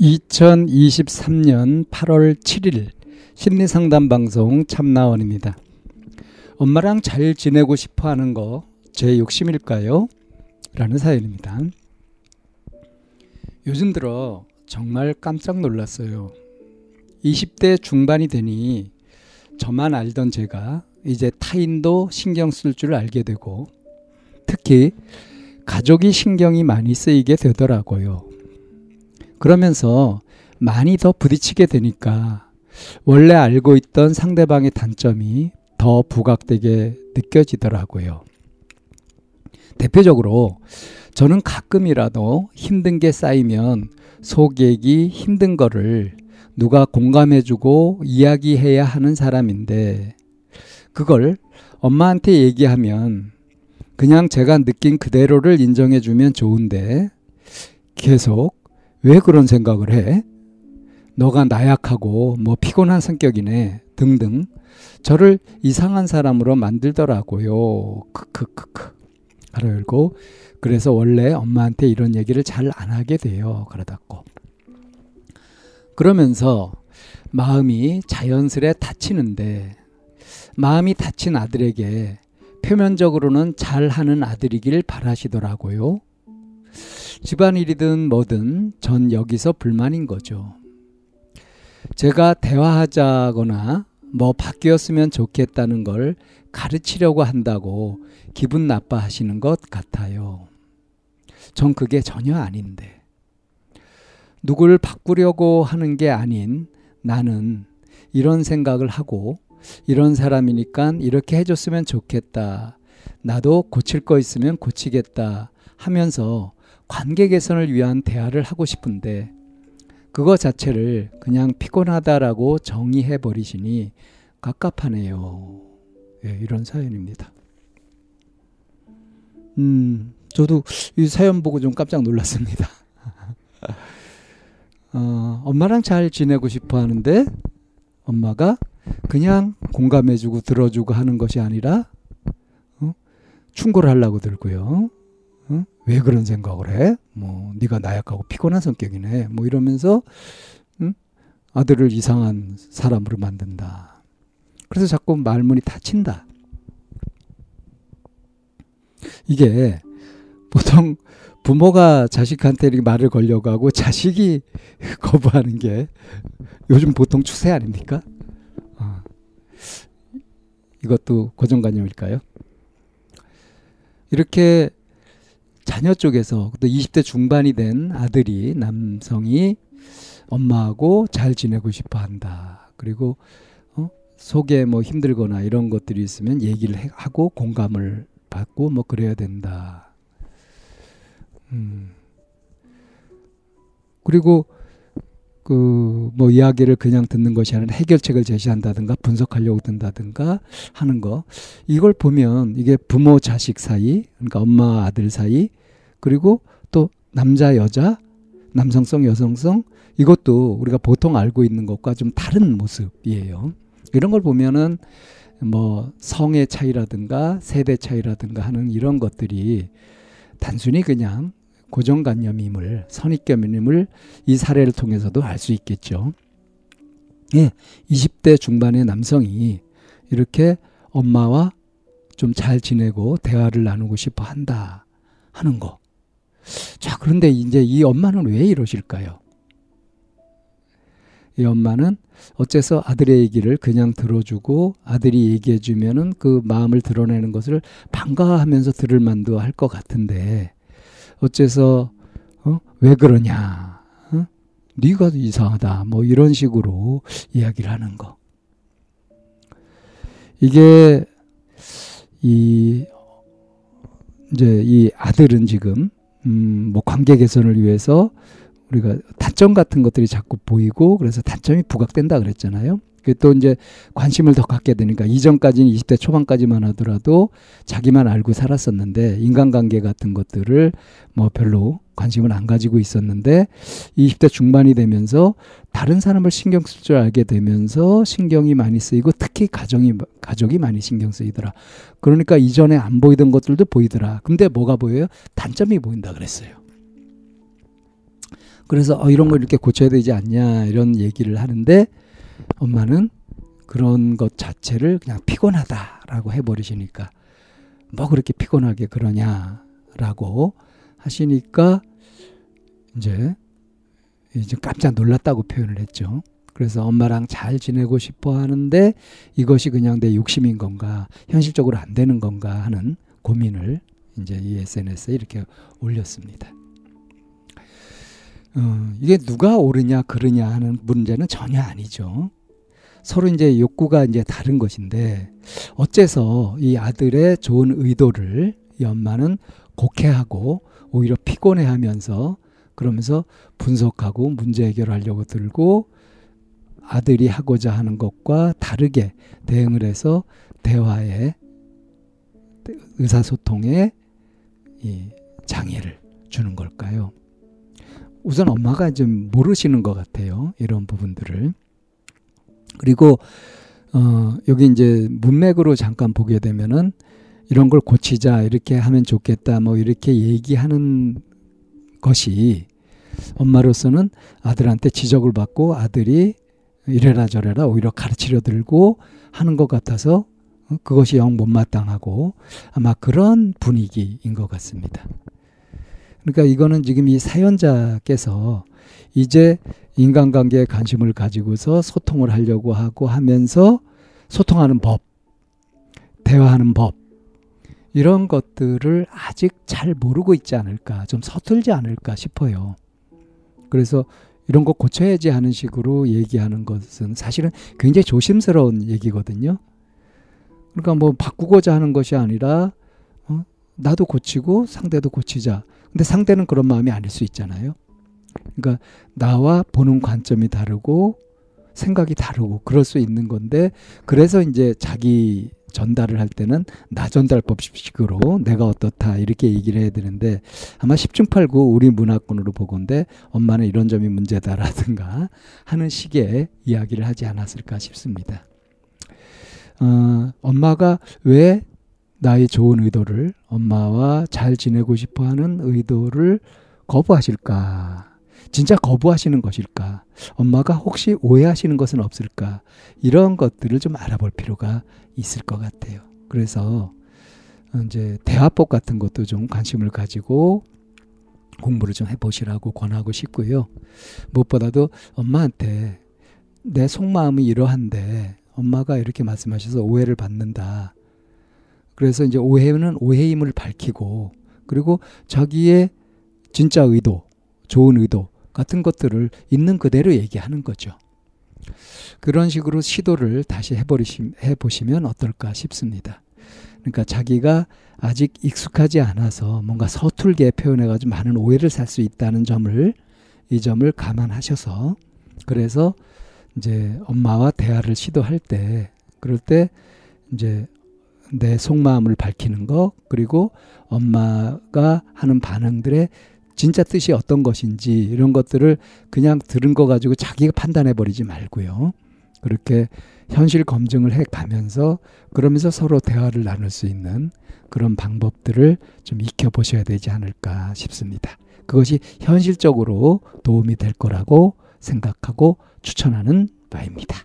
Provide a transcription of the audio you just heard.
2023년 8월 7일 심리상담 방송 참나원입니다. 엄마랑 잘 지내고 싶어 하는 거 제 욕심일까요? 라는 사연입니다. 요즘 들어 정말 깜짝 놀랐어요. 20대 중반이 되니 저만 알던 제가 이제 타인도 신경 쓸 줄 알게 되고 특히 가족이 신경이 많이 쓰이게 되더라고요. 그러면서 많이 더 부딪히게 되니까 원래 알고 있던 상대방의 단점이 더 부각되게 느껴지더라고요. 대표적으로 저는 가끔이라도 힘든 게 쌓이면 속 얘기 힘든 거를 누가 공감해주고 이야기해야 하는 사람인데 그걸 엄마한테 얘기하면 그냥 제가 느낀 그대로를 인정해주면 좋은데 계속 왜 그런 생각을 해? 너가 나약하고 뭐 피곤한 성격이네 등등 저를 이상한 사람으로 만들더라고요. 크크크크. 가로 열고 그래서 원래 엄마한테 이런 얘기를 잘 안 하게 돼요. 가로 닫고. 그러면서 마음이 자연스레 다치는데 마음이 다친 아들에게 표면적으로는 잘하는 아들이길 바라시더라고요. 집안일이든 뭐든 전 여기서 불만인 거죠. 제가 대화하자거나 뭐 바뀌었으면 좋겠다는 걸 가르치려고 한다고 기분 나빠하시는 것 같아요. 전 그게 전혀 아닌데. 누굴 바꾸려고 하는 게 아닌 나는 이런 생각을 하고 이런 사람이니까 이렇게 해줬으면 좋겠다. 나도 고칠 거 있으면 고치겠다 하면서 관계 개선을 위한 대화를 하고 싶은데 그거 자체를 그냥 피곤하다라고 정의해 버리시니 갑갑하네요. 예, 이런 사연입니다. 음, 저도 이 사연 보고 좀 깜짝 놀랐습니다. 어, 엄마랑 잘 지내고 싶어 하는데 엄마가 그냥 공감해주고 들어주고 하는 것이 아니라 어? 충고를 하려고 들고요. 어? 왜 그런 생각을 해? 뭐 네가 나약하고 피곤한 성격이네. 뭐 이러면서 응? 아들을 이상한 사람으로 만든다. 그래서 자꾸 말문이 닫힌다. 이게 보통 부모가 자식한테 이렇게 말을 걸려고 하고 자식이 거부하는 게 요즘 보통 추세 아닙니까? 어. 이것도 고정관념일까요? 이렇게 자녀 쪽에서 또 20대 중반이 된 아들이 남성이 엄마하고 잘 지내고 싶어 한다. 그리고 어? 속에 뭐 힘들거나 이런 것들이 있으면 얘기를 하고 공감을 받고 뭐 그래야 된다. 음. 그리고 그 뭐 이야기를 그냥 듣는 것이 아니라 해결책을 제시한다든가 분석하려고 든다든가 하는 거 이걸 보면 이게 부모 자식 사이 그러니까 엄마 아들 사이 그리고 또 남자 여자 남성성 여성성 이것도 우리가 보통 알고 있는 것과 좀 다른 모습이에요. 이런 걸 보면은 뭐 성의 차이라든가 세대 차이라든가 하는 이런 것들이 단순히 그냥 고정관념임을 선입견임을 이 사례를 통해서도 알 수 있겠죠. 예, 20대 중반의 남성이 이렇게 엄마와 좀 잘 지내고 대화를 나누고 싶어 한다 하는 거. 자, 그런데 이제 이 엄마는 왜 이러실까요? 이 엄마는 어째서 아들의 얘기를 그냥 들어주고 아들이 얘기해 주면은 그 마음을 드러내는 것을 반가워하면서 들을 만도 할 것 같은데 어째서 어? 왜 그러냐? 어? 네가 이상하다. 뭐 이런 식으로 이야기를 하는 거. 이게 이 이제 이 아들은 지금 음, 뭐 관계 개선을 위해서 우리가 단점 같은 것들이 자꾸 보이고 그래서 단점이 부각된다 그랬잖아요. 또 이제 관심을 더 갖게 되니까 이전까지는 20대 초반까지만 하더라도 자기만 알고 살았었는데 인간관계 같은 것들을 뭐 별로 관심을 안 가지고 있었는데 20대 중반이 되면서 다른 사람을 신경 쓸 줄 알게 되면서 신경이 많이 쓰이고 특히 가정이 가족이 많이 신경 쓰이더라. 그러니까 이전에 안 보이던 것들도 보이더라. 근데 뭐가 보여요? 단점이 보인다 그랬어요. 그래서 어, 이런 걸 이렇게 고쳐야 되지 않냐 이런 얘기를 하는데 엄마는 그런 것 자체를 그냥 피곤하다라고 해버리시니까 뭐 그렇게 피곤하게 그러냐라고 하시니까 이제 이제 깜짝 놀랐다고 표현을 했죠. 그래서 엄마랑 잘 지내고 싶어 하는데 이것이 그냥 내 욕심인 건가, 현실적으로 안 되는 건가 하는 고민을 이제 이 SNS에 이렇게 올렸습니다. 어, 이게 누가 옳으냐 그르냐 하는 문제는 전혀 아니죠. 서로 이제 욕구가 이제 다른 것인데 어째서 이 아들의 좋은 의도를 이 엄마는 곡해하고 오히려 피곤해하면서 그러면서 분석하고 문제 해결하려고 들고 아들이 하고자 하는 것과 다르게 대응을 해서 대화에 의사소통에 이 장애를 주는 걸까요? 우선 엄마가 좀 모르시는 것 같아요. 이런 부분들을. 그리고 어 여기 이제 문맥으로 잠깐 보게 되면은 이런 걸 고치자 이렇게 하면 좋겠다 뭐 이렇게 얘기하는 것이 엄마로서는 아들한테 지적을 받고 아들이 이래라 저래라 오히려 가르치려 들고 하는 것 같아서 그것이 영 못마땅하고 아마 그런 분위기인 것 같습니다. 그러니까 이거는 지금 이 사연자께서 이제 인간관계에 관심을 가지고서 소통을 하려고 하고 하면서 소통하는 법, 대화하는 법, 이런 것들을 아직 잘 모르고 있지 않을까, 좀 서툴지 않을까 싶어요. 그래서 이런 거 고쳐야지 하는 식으로 얘기하는 것은 사실은 굉장히 조심스러운 얘기거든요. 그러니까 뭐 바꾸고자 하는 것이 아니라, 어? 나도 고치고 상대도 고치자. 근데 상대는 그런 마음이 아닐 수 있잖아요. 그러니까 나와 보는 관점이 다르고 생각이 다르고 그럴 수 있는 건데 그래서 이제 자기 전달을 할 때는 나 전달법식으로 내가 어떻다 이렇게 얘기를 해야 되는데 아마 10중 8구 우리 문화권으로 보건데 엄마는 이런 점이 문제다라든가 하는 식의 이야기를 하지 않았을까 싶습니다. 어, 엄마가 왜 나의 좋은 의도를 엄마와 잘 지내고 싶어 하는 의도를 거부하실까? 진짜 거부하시는 것일까? 엄마가 혹시 오해하시는 것은 없을까? 이런 것들을 좀 알아볼 필요가 있을 것 같아요. 그래서 이제 대화법 같은 것도 좀 관심을 가지고 공부를 좀 해보시라고 권하고 싶고요. 무엇보다도 엄마한테 내 속마음이 이러한데 엄마가 이렇게 말씀하셔서 오해를 받는다. 그래서 이제 오해는 오해임을 밝히고 그리고 자기의 진짜 의도, 좋은 의도 같은 것들을 있는 그대로 얘기하는 거죠. 그런 식으로 시도를 다시 해버리시, 해보시면 어떨까 싶습니다. 그러니까 자기가 아직 익숙하지 않아서 뭔가 서툴게 표현해가지고 많은 오해를 살 수 있다는 점을 이 점을 감안하셔서 그래서 이제 엄마와 대화를 시도할 때 그럴 때 이제 내 속마음을 밝히는 것 그리고 엄마가 하는 반응들의 진짜 뜻이 어떤 것인지 이런 것들을 그냥 들은 거 가지고 자기가 판단해 버리지 말고요. 그렇게 현실 검증을 해 가면서 그러면서 서로 대화를 나눌 수 있는 그런 방법들을 좀 익혀 보셔야 되지 않을까 싶습니다. 그것이 현실적으로 도움이 될 거라고 생각하고 추천하는 바입니다.